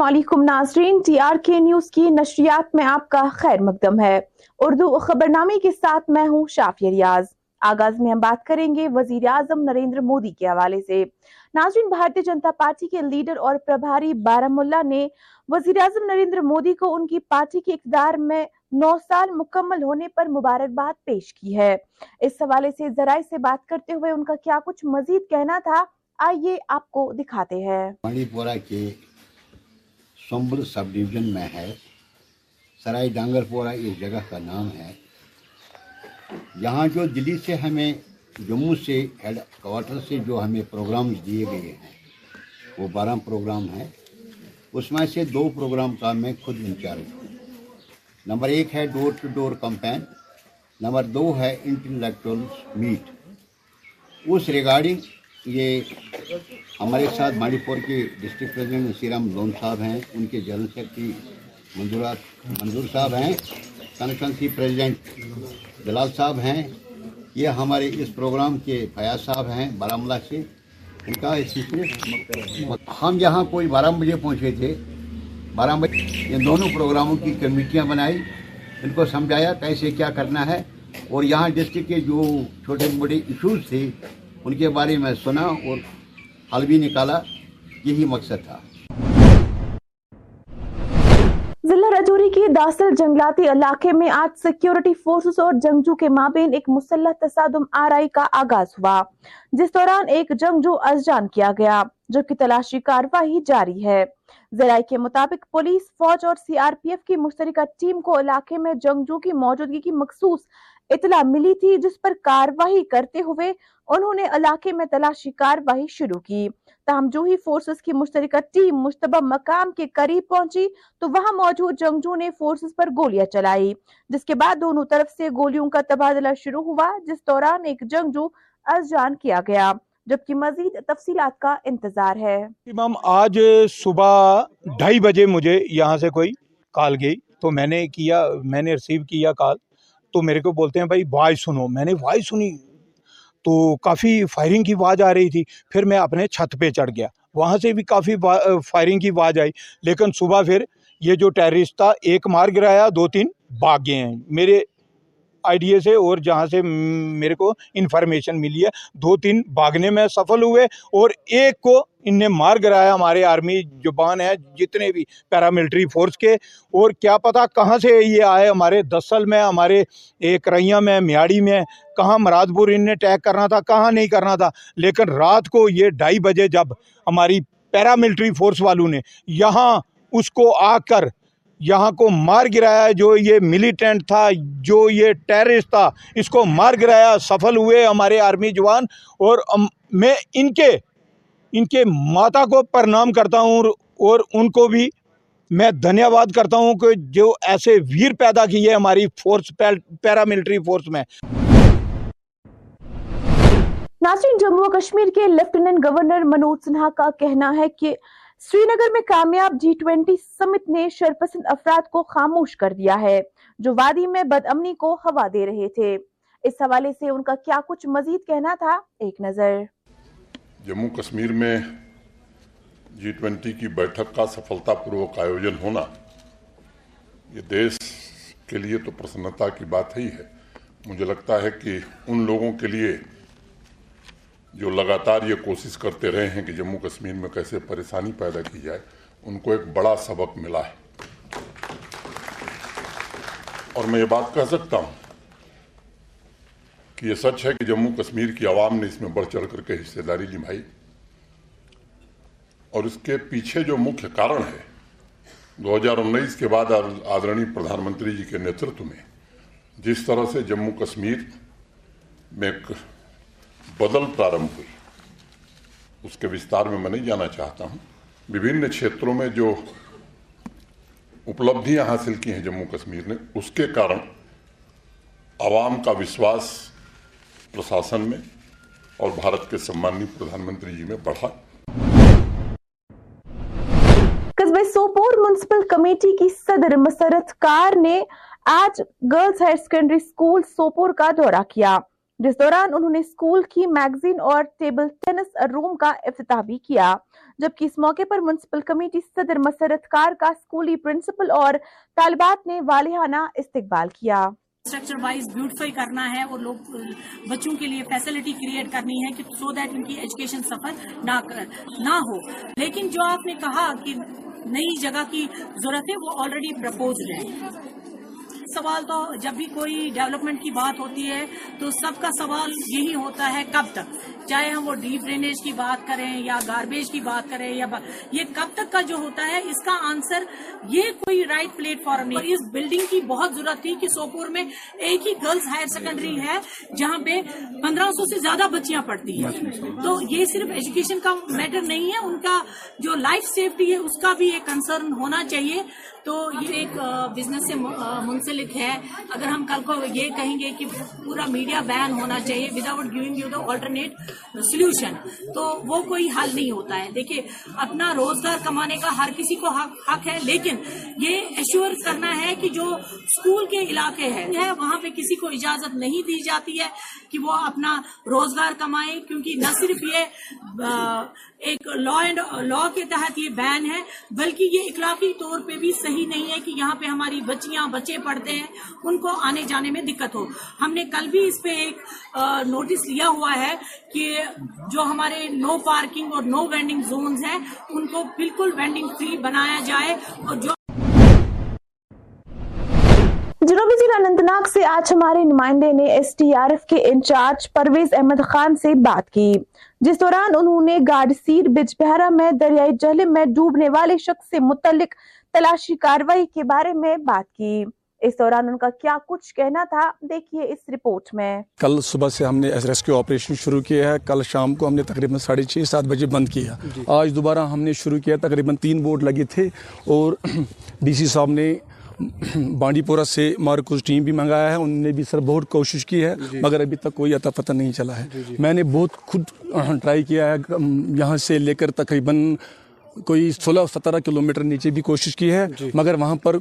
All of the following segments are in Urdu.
السلام علیکم ناظرین، ٹی آر کے نیوز کی نشریات میں آپ کا خیر مقدم ہے۔ اردو خبرنامے کے ساتھ میں ہوں شافی ریاض۔ آغاز میں ہم بات کریں گے وزیر اعظم نریندر مودی کے حوالے سے۔ ناظرین، بھارتی جنتا پارٹی کے لیڈر اور پربھاری بارم اللہ نے وزیر اعظم نریندر مودی کو ان کی پارٹی کے اقتدار میں نو سال مکمل ہونے پر مبارکباد پیش کی ہے۔ اس حوالے سے ذرائع سے بات کرتے ہوئے ان کا کیا کچھ مزید کہنا تھا، آئیے آپ کو دکھاتے ہیں۔ منی سمبل سب ڈویژن میں ہے۔ سرائی ڈانگر پورہ اس جگہ کا نام ہے۔ یہاں جو دلی سے ہمیں، جموں سے ہیڈ کوارٹر سے جو ہمیں پروگرام دیے گئے ہیں، وہ بارہ پروگرام ہیں۔ اس میں سے دو پروگرام کا میں خود انچارج ہوں۔ نمبر ایک ہے door to door campaign. Number دو ہے انٹلیکچوئل میٹ۔ اس ریگارڈنگ یہ ہمارے ساتھ مانڈی پور کے ڈسٹرکٹ پریزیڈنٹ نصیر لون صاحب ہیں، ان کے جنرل سیکرٹری منظورات منظور صاحب ہیں، کنسٹنسی پریزیڈنٹ جلال صاحب ہیں۔ یہ ہمارے اس پروگرام کے فیاض صاحب ہیں بارہ سے۔ ان کا ہم یہاں کوئی بارہ بجے پہنچے تھے۔ بارہ بجے ان دونوں پروگراموں کی کمیٹیاں بنائی۔ ان کو سمجھایا کیسے کیا کرنا ہے۔ اور یہاں ڈسٹرکٹ کے جو چھوٹے موٹے ایشوز تھے، ان کے بارے میں سنا اور حل بھی نکالا، یہی مقصد تھا۔ ضلع رجوری کے داسل جنگلاتی علاقے میں آج سیکیورٹی فورسز اور جنگجو کے مابین ایک مسلح تصادم آرائی کا آغاز ہوا، جس دوران ایک جنگجو ازجان کیا گیا، جو کی تلاشی کاروائی جاری ہے۔ ذرائع کے مطابق پولیس، فوج اور سی آر پی ایف کی مشترکہ ٹیم کو علاقے میں جنگجو کی موجودگی کی مخصوص اطلاع ملی تھی جس پر کاروائی کرتے ہوئے انہوں نے علاقے میں تلاشی کاروائی شروع کی۔ تاہم جو ہی فورسز کی مشترکہ ٹیم مشتبہ مقام کے قریب پہنچی تو وہاں موجود جنگجو نے فورسز پر گولیاں چلائی، جس کے بعد دونوں طرف سے گولیوں کا تبادلہ شروع ہوا، جس دوران ایک جنگجو از جان کیا گیا، جبکہ مزید تفصیلات کا انتظار ہے۔ امام، آج صبح ڈھائی بجے مجھے یہاں سے کوئی کال گئی تو میں نے کیا، میں نے ریسیو کیا کال۔ تو میرے کو بولتے ہیں، بھائی وائس سنو۔ میں نے وائس سنی۔ تو کافی فائرنگ کی آواز آ رہی تھی۔ پھر میں اپنے چھت پہ چڑھ گیا۔ وہاں سے بھی کافی فائرنگ کی آواز آئی۔ لیکن صبح پھر یہ جو ٹیررسٹ تھا، ایک مار گرایا، دو تین بھاگ گئے ہیں۔ میرے آئیڈیا سے اور جہاں سے میرے کو انفارمیشن ملی ہے۔ دو تین بھاگنے میں سفل ہوئے اور ایک کو ان نے مار گرایا ہمارے آرمی جبان ہے جتنے بھی پیراملٹری فورس کے۔ اور کیا پتا کہاں سے یہ آئے ہمارے دسل میں، ہمارے ایک میں، میاڑی میں۔ کہاں مراد پور ان نے ٹیک کرنا تھا، کہاں نہیں کرنا تھا۔ لیکن رات کو یہ ڈھائی بجے جب ہماری پیراملٹری فورس والوں نے یہاں اس کو آ کر یہاں کو مار گرایا جو یہ ملیٹنٹ تھا، جو یہ ٹیررسٹ تھا، اس کو مار گرایا، سفل ہوئے ہمارے آرمی جوان اور میں ان کے ان کے ماتا کو پرنام کرتا ہوں اور ان کو بھی میں دھنیہ واد کرتا ہوں کہ جو ایسے ویر پیدا کی ہے ہماری فورس پیراملٹری فورس میں۔ ناظرین، جموں و کشمیر کے لیفٹیننٹ گورنر منوج سنہا کا کہنا ہے کہ سری نگر میں کامیاب جی ٹوینٹی سمت نے شرپسند افراد کو خاموش کر دیا ہے، جو وادی میں بد امنی کو ہوا دے رہے تھے۔ اس حوالے سے ان کا کیا کچھ مزید کہنا تھا؟ ایک نظر۔ جموں کشمیر میں جی ٹوینٹی کی بیٹھک کا سفلتا پوروک آیوجن ہونا، یہ دیش کے لیے تو پرسنتا کی بات ہی ہے۔ مجھے لگتا ہے کہ ان لوگوں کے لیے جو لگاتار یہ کوشش کرتے رہے ہیں کہ جموں کشمیر میں کیسے پریشانی پیدا کی جائے، ان کو ایک بڑا سبق ملا ہے۔ اور میں یہ بات کہہ سکتا ہوں کہ یہ سچ ہے کہ جموں کشمیر کی عوام نے اس میں بڑھ چڑھ کر کے حصے داری نبھائی اور اس کے پیچھے جو مکھ کارن ہے، دو ہزار انیس کے بعد آدرنی پردھان منتری جی کے نیترتو میں، جس طرح سے جموں کشمیر میں بدل پرارمب ہوئی۔ اس کے وستار میں میں نہیں جانا چاہتا ہوں۔ وبھن چھیتروں میں جو اپلبدھیاں حاصل کی ہیں جموں کشمیر نے، اس کے کارن عوام کا وشواس پرشاسن میں اور بھارت کے سمانی پردھان منتری جی میں بڑھا۔ قصبے سوپور منسپل کمیٹی کی صدر مسرت کار نے آج girls higher secondary school Sopore کا دورہ کیا۔ جس دوران انہوں نے اسکول کی میگزین اور ٹیبل ٹینس روم کا افتتاح بھی کیا، جبکہ اس موقع پر میونسپل کمیٹی صدر مسرت کار کا اسکولی پرنسپل اور طالبات نے والہانہ استقبال کیا۔ اسٹرکچر وائز بیوٹیفائی کرنا ہے اور لوگ، بچوں کے لیے فیسلٹی کریٹ کرنی ہے کہ سو دیٹ ان کی ایجوکیشن سفر نہ ہو۔ لیکن جو آپ نے کہا کہ نئی جگہ کی ضرورت ہے وہ آلریڈی پرپوزڈ ہے سوال تو جب بھی کوئی ڈیولپمنٹ کی بات ہوتی ہے تو سب کا سوال یہی ہوتا ہے کب تک؟ چاہے ہم وہ ڈیپ ڈرینیج کی بات کریں یا گاربیج کی بات کریں یا یہ کب تک کا جو ہوتا ہے، اس کا آنسر یہ کوئی رائٹ پلیٹ فارم نہیں اس بلڈنگ کی بہت ضرورت تھی کہ سوپور میں ایک ہی گرلز ہائر سیکنڈری ہے جہاں پہ پندرہ سو سے زیادہ بچیاں پڑھتی ہیں۔ تو یہ صرف ایجوکیشن کا میٹر نہیں ہے، ان کا جو لائف سیفٹی ہے، اس کا بھی ایک کنسرن ہونا چاہیے۔ تو یہ ایک بزنس سے منسلک ہے۔ اگر ہم کل کو یہ کہیں گے کہ پورا میڈیا بین ہونا چاہیے without giving you the alternate solution تو وہ کوئی حل نہیں ہوتا ہے۔ دیکھیے اپنا روزگار کمانے کا ہر کسی کو حق, حق ہے لیکن یہ ایشور کرنا ہے کہ جو اسکول کے علاقے ہیں وہاں پہ کسی کو اجازت نہیں دی جاتی ہے کہ وہ اپنا روزگار کمائیں کیونکہ نہ صرف یہ ایک لا اینڈ لا کے تحت یہ بین ہے بلکہ یہ اخلاقی طور پہ بھی صحیح صحیح نہیں ہے کہ یہاں پہ ہماری بچیاں، بچے پڑھتے ہیں، ان کو آنے جانے میں دقت ہو۔ ہم نے کل بھی اس پہ ایک نوٹس لیا ہوا ہے کہ جو ہمارے نو پارکنگ اور نو وینڈنگ زونز ہیں، ان کو بالکل وینڈنگ فری بنایا جائے اور جو جنوبی ضلع انت سے آج ہمارے نمائندے نے ایس ٹی آر ایف کے انچارج پرویز احمد خان سے بات کی۔ جس دوران انہوں نے گارڈ سیر بچ بہرا میں، دریائے جہلم میں ڈوبنے والے شخص سے متعلق تلاشی کاروائی کے بارے میں بات کی۔ اس دوران ان کا کیا کچھ کہنا تھا دیکھیے اس رپورٹ میں۔ کل صبح سے ہم نے ریسکیو آپریشن شروع کیا ہے کل شام کو ہم نے تقریباً ساڑھے چھ سات بجے بند کیا جی۔ آج دوبارہ ہم نے شروع کیا تقریباً تین بورڈ لگے تھے اور ڈی سی صاحب نے بانڈی پورہ سے مارکوز ٹیم بھی منگایا ہے۔ انہوں نے بھی سر بہت کوشش کی ہے جی۔ مگر ابھی تک کوئی عطا پتہ نہیں چلا ہے۔ جی، میں نے بہت خود ٹرائی کیا ہے یہاں سے لے کر تقریباً کوئی سولہ سترہ کلومیٹر نیچے بھی کوشش کی ہے جی۔ مگر وہاں پر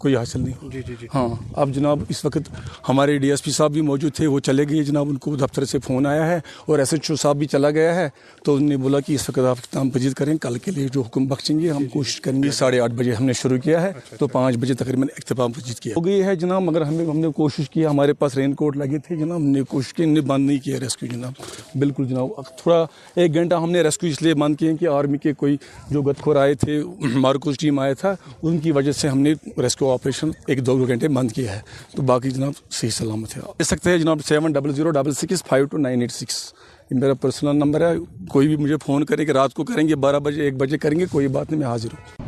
کوئی حاصل نہیں جی جی جی۔ ہاں اب جناب اس وقت ہمارے ڈی ایس پی صاحب بھی موجود تھے وہ چلے گئے۔ جناب ان کو دفتر سے فون آیا ہے اور ایس ایچ او صاحب بھی چلا گیا ہے۔ تو انہوں نے بولا کہ اس وقت آپ اختتام پذیر کریں کل کے لیے جو حکم بخشیں گے ہم جی، جی، جی۔ کوشش کریں گے۔ ساڑھے آٹھ بجے ہم نے شروع کیا ہے اچھا، تو اچھا۔ پانچ بجے تقریباً اختتام پذیر کیا۔ ہو گئی ہے جناب مگر ہمیں ہم نے کوشش کی ہمارے پاس رین کوٹ لگے تھے جناب ہم نے کوشش کی نے بند نہیں کیا ریسکیو جناب۔ بالکل جناب تھوڑا ایک گھنٹہ ہم نے ریسکیو اس لیے بند کیے کہ آرمی کے کوئی جو گتخور آئے تھے مارکوز ٹیم آیا تھا ان کی وجہ سے ہم نے ریسکیو آپریشن ایک دو گھنٹے بند کیا ہے۔ تو باقی جناب صحیح سلامت ہے۔ دے سکتے ہیں جناب seven double zero double six five two nine eight six یہ میرا پرسنل نمبر ہے۔ کوئی بھی مجھے فون کرے کہ رات کو کریں گے، بارہ بجے، ایک بجے کریں گے، کوئی بات نہیں، میں حاضر ہوں۔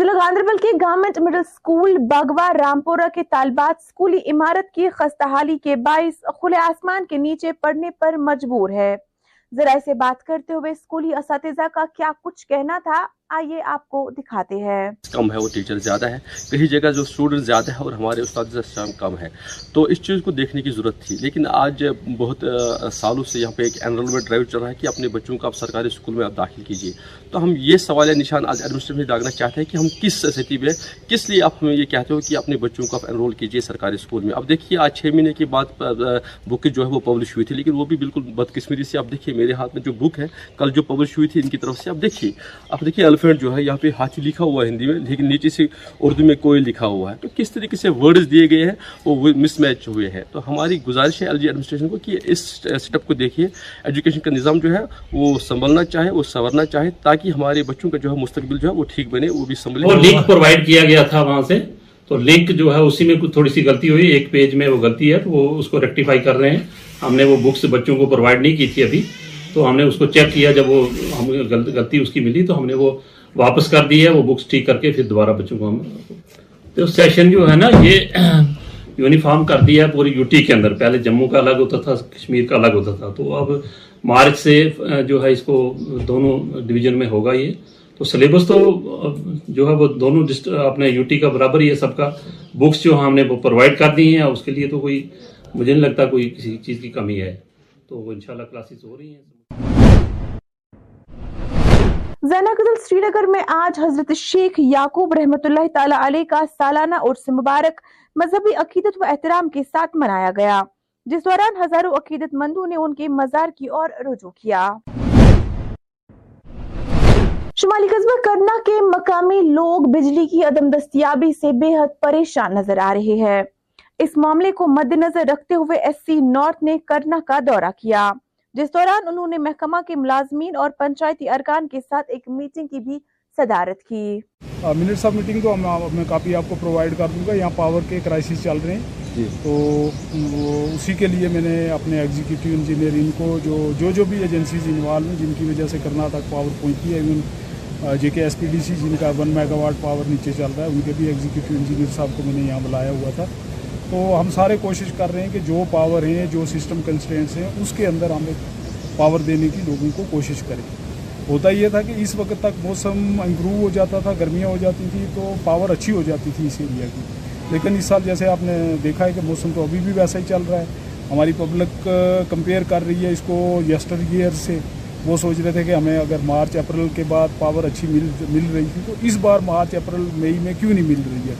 ضلع گاندربل کے government middle school Bugwa Rampora کے طالبات سکولی عمارت کی خستحالی کے باعث کھلے آسمان کے نیچے پڑھنے پر مجبور ہے۔ ذرا سے بات کرتے ہوئے سکولی اساتذہ کا کیا کچھ کہنا تھا؟ آئیے آپ کو دکھاتے ہیں۔ کم ہے وہ ٹیچر زیادہ ہے۔ کہیں جگہ جو اسٹوڈنٹ زیادہ ہے اور ہمارے استاد کم ہے۔ تو اس چیز کو دیکھنے کی ضرورت تھی۔ لیکن آج بہت سالوں سے یہاں پہ ایک انرولمنٹ ڈرائیو چل رہا ہے کہ اپنے بچوں کو آپ سرکاری اسکول میں آپ داخل کیجیے۔ تو ہم یہ سوال نشان آج ایڈمنسٹریشن میں ڈالنا چاہتے ہیں کہ ہم کس سطح پہ کس لیے آپ ہمیں یہ کہتے ہو کہ اپنے بچوں کو آپ انرول کیجیے سرکاری اسکول میں۔ اب دیکھیے، آج چھ مہینے کے بعد بک جو ہے وہ پبلش ہوئی تھی۔ لیکن وہ بھی بالکل بدقسمتی سے آپ دیکھیے میرے ہاتھ میں جو بک ہے، کل جو پبلش ہوئی تھی ان کی طرف سے آپ دیکھیے۔ آپ دیکھیے ایلیفینٹ جو ہے یہاں پہ ہاتھی لکھا ہوا ہے ہندی میں لیکن نیچے سے اردو میں کوئی لکھا ہوا ہے تو کس طریقے سے ورڈز دیے گئے ہیں وہ مس میچ ہوئے ہیں تو ہماری گزارش ہے ایل جی ایڈمنسٹریشن کو کہ اس سٹپ کو دیکھیے ایجوکیشن کا نظام جو ہے وہ سنبھلنا چاہے وہ سنورنا چاہے تاکہ ہمارے بچوں کا جو ہے مستقبل جو ہے وہ ٹھیک بنے وہ بھی سنبھلے وہ لنک پرووائڈ کیا گیا تھا وہاں سے تو لنک جو ہے اسی میں تھوڑی سی غلطی ہوئی ایک پیج میں وہ غلطی ہے تو وہ اس کو ریکٹیفائی کر رہے ہیں ہم نے وہ بکس بچوں کو پرووائڈ نہیں کی تھی ابھی تو ہم نے اس کو چیک کیا، جب وہ ہم غلطی اس کی ملی تو ہم نے وہ واپس کر دی ہے، وہ بکس ٹھیک کر کے پھر دوبارہ بچوں کو ہم تو سیشن جو ہے نا، یہ یونیفارم کر دیا ہے پوری یوٹی کے اندر۔ پہلے جموں کا الگ ہوتا تھا، کشمیر کا الگ ہوتا تھا۔ تو اب مارچ سے جو ہے اس کو دونوں ڈویژن میں ہوگا یہ۔ تو سلیبس تو جو ہے وہ دونوں اپنے یوٹی کا برابر ہی ہے، سب کا بکس جو ہم نے وہ پرووائڈ کر دی ہیں۔ اس کے لیے تو کوئی، مجھے نہیں لگتا کوئی کسی چیز کی کمی ہے۔ تو وہ انشاءاللہ کلاسز ہو رہی ہیں۔ زینا قدل سری نگر میں آج حضرت شیخ یعقوب رحمت اللہ تعالیٰ علیہ کا سالانہ عرص مبارک مذہبی عقیدت و احترام کے ساتھ منایا گیا، جس دوران ہزاروں عقیدت مندوں نے ان کے مزار کی اور رجوع کیا۔ شمالی قصبہ کرنا کے مقامی لوگ بجلی کی عدم دستیابی سے بے حد پریشان نظر آ رہے ہیں۔ اس معاملے کو مد نظر رکھتے ہوئے ایس سی نارتھ نے کرنا کا دورہ کیا۔ جس دوران انہوں نے محکمہ کے ملازمین اور پنچایتی ارکان کے ساتھ ایک میٹنگ کی بھی صدارت کی۔ منٹ صاحب میٹنگ تو میں کاپی آپ کو پرووائڈ کر دوں گا۔ یہاں پاور کے کرائسس چل رہے ہیں۔ جی۔ تو اسی کے لیے میں نے اپنے ایگزیکیوٹیو انجینئرنگ کو جو جو جو بھی ایجنسیز انوالو ہیں جن کی وجہ سے کرناٹک پاور پہنچی ہے even J K S P D C جن کا ون میگا واٹ پاور نیچے چل رہا ہے ان کے بھی ایگزیکیوٹیو انجینئر صاحب کو میں نے یہاں بلایا ہوا تھا۔ تو ہم سارے کوشش کر رہے ہیں کہ جو پاور ہیں، جو سسٹم کنسٹینٹس ہیں، اس کے اندر ہمیں پاور دینے کی لوگوں کو کوشش کریں۔ ہوتا یہ تھا کہ اس وقت تک موسم امپروو ہو جاتا تھا، گرمیاں ہو جاتی تھیں، تو پاور اچھی ہو جاتی تھی اس ایریا کی۔ لیکن اس سال جیسے آپ نے دیکھا ہے کہ موسم تو ابھی بھی ویسا ہی چل رہا ہے۔ ہماری پبلک کمپیئر کر رہی ہے اس کو یسٹر ایئر سے۔ وہ سوچ رہے تھے کہ ہمیں اگر مارچ، اپریل کے بعد پاور اچھی مل مل رہی تھی، تو اس بار مارچ، اپریل، مئی میں کیوں نہیں مل رہی ہے؟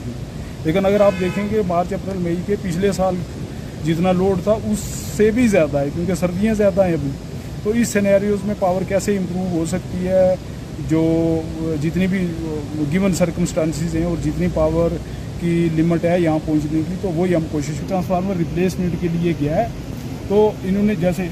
لیکن اگر آپ دیکھیں گے مارچ اپریل مئی کے پچھلے سال جتنا لوڈ تھا اس سے بھی زیادہ ہے کیونکہ سردیاں زیادہ ہیں ابھی۔ تو اس سینیریوز میں پاور کیسے امپروو ہو سکتی ہے؟ جو جتنی بھی گیون سرکمسٹانسز ہیں اور جتنی پاور کی لمٹ ہے یہاں پہنچنے کی تو وہی ہم کوشش ٹرانسفارمر ریپلیسمنٹ کے لیے گیا ہے۔ تو انہوں نے جیسے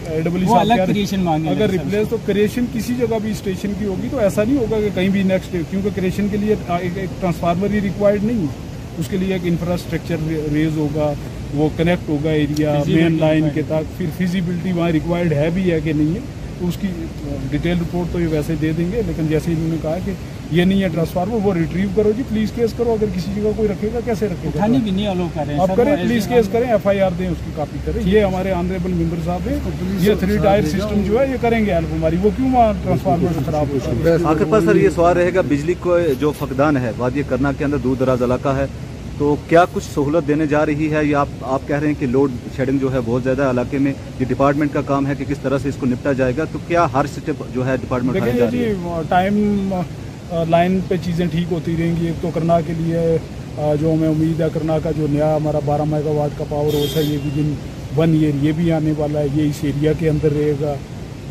اگر ریپلیس تو کریشن کسی جگہ بھی اسٹیشن کی ہوگی تو ایسا نہیں ہوگا کہ کہیں بھی نیکسٹ کیونکہ کریشن کے لیے ایک ٹرانسفارمر ہی ریکوائرڈ نہیں ہے۔ اس کے لیے ایک انفراسٹرکچر ریز ہوگا وہ کنیکٹ ہوگا ایریا مین لائن کے تک پھر فیزیبلٹی وہاں ریکوائرڈ ہے بھی ہے کہ نہیں ہے تو اس کی ڈیٹیل رپورٹ تو یہ ویسے دے دیں گے لیکن جیسے انہوں نے کہا کہ یہ نہیں ہے ٹرانسفارمر وہ ریٹریو کرو جی پلیز کیس کرو۔ اگر کسی جگہ کوئی رکھے گا کیسے رکھے گا؟ بھی نہیں الو کریں آپ کریں پلیز کیس کریں ایف آئی آر دیں اس کی کاپی کریں۔ یہ ہمارے آنریبل ممبر صاحب ہیں۔ یہ تھری ٹائر سسٹم جو ہے یہ کریں گے ہیلپ ہماری۔ وہ کیوں وہاں ٹرانسفارمر خراب ہو سکتا ہے آخر پاس سر یہ سوال رہے گا بجلی کو جو فقدان ہے وادی کرنا کے اندر دور دراز علاقہ ہے۔ تو کیا کچھ سہولت دینے جا رہی ہے؟ یا آپ آپ کہہ رہے ہیں کہ لوڈ شیڈنگ جو ہے بہت زیادہ ہے علاقے میں یہ ڈپارٹمنٹ کا کام ہے کہ کس طرح سے اس کو نپٹا جائے گا؟ تو کیا ہر اسٹیپ جو ہے ڈپارٹمنٹ جی ٹائم جی، لائن پہ چیزیں ٹھیک ہوتی رہیں گی۔ ایک تو کرنا کے لیے جو ہمیں امید ہے کرنا کا جو نیا ہمارا بارہ میگا واٹ کا پاور ہاؤس ہے یہ بھی دن ون ایئر یہ بھی آنے والا ہے یہ اس ایریا کے اندر رہے گا۔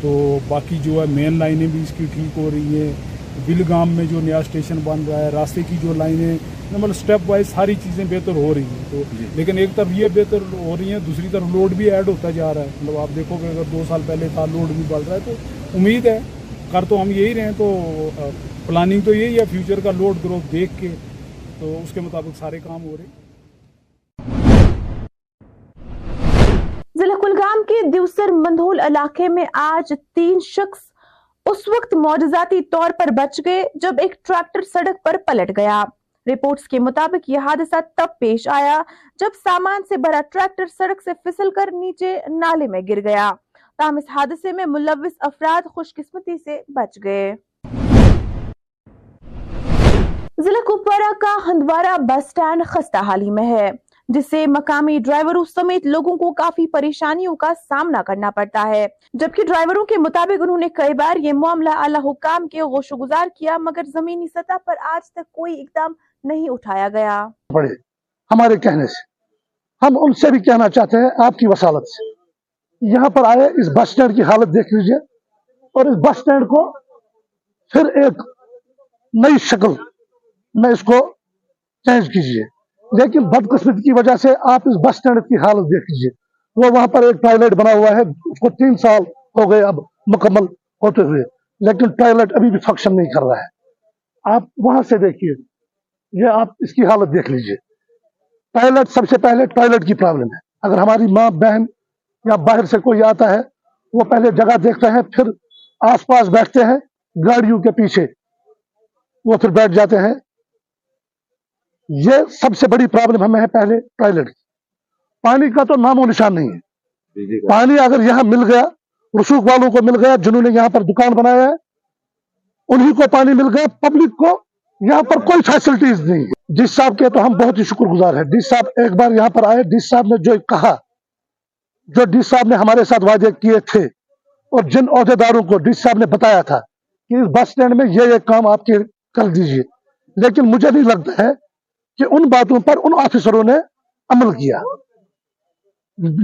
تو باقی جو ہے مین لائنیں بھی اس کی ٹھیک ہو رہی ہیں۔ بلگام میں جو نیا اسٹیشن بن رہا ہے راستے کی جو لائنیں نمبر سٹیپ وائز ساری چیزیں بہتر ہو رہی ہیں تو جی۔ لیکن ایک طرف یہ بہتر ہو رہی ہیں دوسری طرف لوڈ بھی ایڈ ہوتا جا رہا ہے۔ مطلب آپ دیکھو کہ اگر دو سال پہلے تھا لوڈ بھی بڑھ رہا ہے تو امید ہے کر تو ہم یہی رہے ہیں تو پلاننگ تو یہی ہے فیوچر کا لوڈ گروتھ دیکھ کے تو اس کے مطابق سارے کام ہو رہے ہیں۔ ضلع کلگام کے دیوسر مندھول علاقے میں آج تین شخص اس وقت معجزاتی طور پر بچ گئے جب ایک ٹریکٹر سڑک پر پلٹ گیا۔ رپورٹس کے مطابق یہ حادثہ تب پیش آیا جب سامان سے بھرا ٹریکٹر سڑک سے فسل کر نیچے نالے میں گر گیا۔ تاہم، اس حادثے میں ملوث افراد خوش قسمتی سے بچ گئے۔ ضلع کپوارہ کا ہندوارہ بس سٹینڈ خستہ حالی میں ہے، جس سے مقامی ڈرائیوروں سمیت لوگوں کو کافی پریشانیوں کا سامنا کرنا پڑتا ہے۔ جبکہ ڈرائیوروں کے مطابق انہوں نے کئی بار یہ معاملہ اللہ حکام کے غوش و گزار کیا، مگر زمینی سطح پر آج تک کوئی اقدام نہیں اٹھایا گیا۔ بڑے ہمارے کہنے سے۔ ہم ان سے بھی کہنا چاہتے ہیں آپ کی وسالت سے۔ یہاں پر آئے، اس بس سٹینڈ کی حالت دیکھ لیجیے۔ اور اس بس سٹینڈ کو پھر ایک نئی شکل میں اس کو چینج کیجیے۔ لیکن بدقسمتی کی وجہ سے آپ اس بس سٹینڈ کی حالت دیکھ لیجیے۔ وہ وہاں پر ایک ٹوائلٹ بنا ہوا ہے۔ اس کو تین سال ہو گئے اب مکمل ہوتے ہوئے۔ لیکن ٹوائلٹ ابھی بھی فنکشن نہیں کر رہا ہے۔ آپ وہاں سے دیکھیے۔ یہ آپ اس کی حالت دیکھ لیجیے۔ ٹوائلٹ سب سے پہلے ٹوائلٹ کی پرابلم ہے۔ اگر ہماری ماں بہن یا باہر سے کوئی آتا ہے وہ پہلے جگہ دیکھتے ہیں پھر آس پاس بیٹھتے ہیں گاڑیوں کے پیچھے۔ وہ پھر بیٹھ جاتے ہیں۔ یہ سب سے بڑی پرابلم ہمیں ہے پہلے ٹوائلٹ پانی کا تو نام و نشان نہیں ہے۔ پانی اگر یہاں مل گیا رسوخ والوں کو مل گیا جنہوں نے یہاں پر دکان بنایا ہے انہی کو پانی مل گیا پبلک کو یہاں پر کوئی فیسلٹیز نہیں۔ ہے ڈی صاحب کے تو ہم بہت ہی شکر گزار ہیں۔ ڈی صاحب ایک بار یہاں پر آئے ڈی صاحب نے جو کہا، جو ڈی صاحب نے ہمارے ساتھ وعدے کیے تھے، اور جن عہدے داروں کو ڈی صاحب نے بتایا تھا کہ اس بس اسٹینڈ میں یہ یہ کام آپ کے کر دیجیے۔ لیکن مجھے نہیں لگتا ہے کہ ان باتوں پر ان آفیسروں نے عمل کیا۔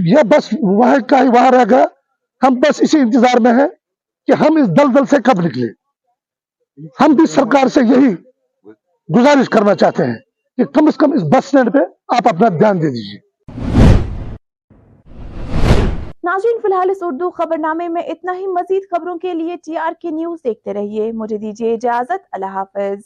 یہ بس وہاں کا ہی وہاں رہ گیا۔ ہم بس اسی انتظار میں ہیں کہ ہم اس دلدل سے کب نکلے ہم بھی سرکار سے یہی گزارش کرنا چاہتے ہیں کہ کم از کم اس بس اسٹینڈ پہ آپ اپنا دھیان دے دیجیے ناظرین، فی الحال اس اردو خبر نامے میں اتنا ہی مزید خبروں کے لیے ٹی آر کے نیوز دیکھتے رہیے۔ مجھے دیجیے اجازت۔ اللہ حافظ۔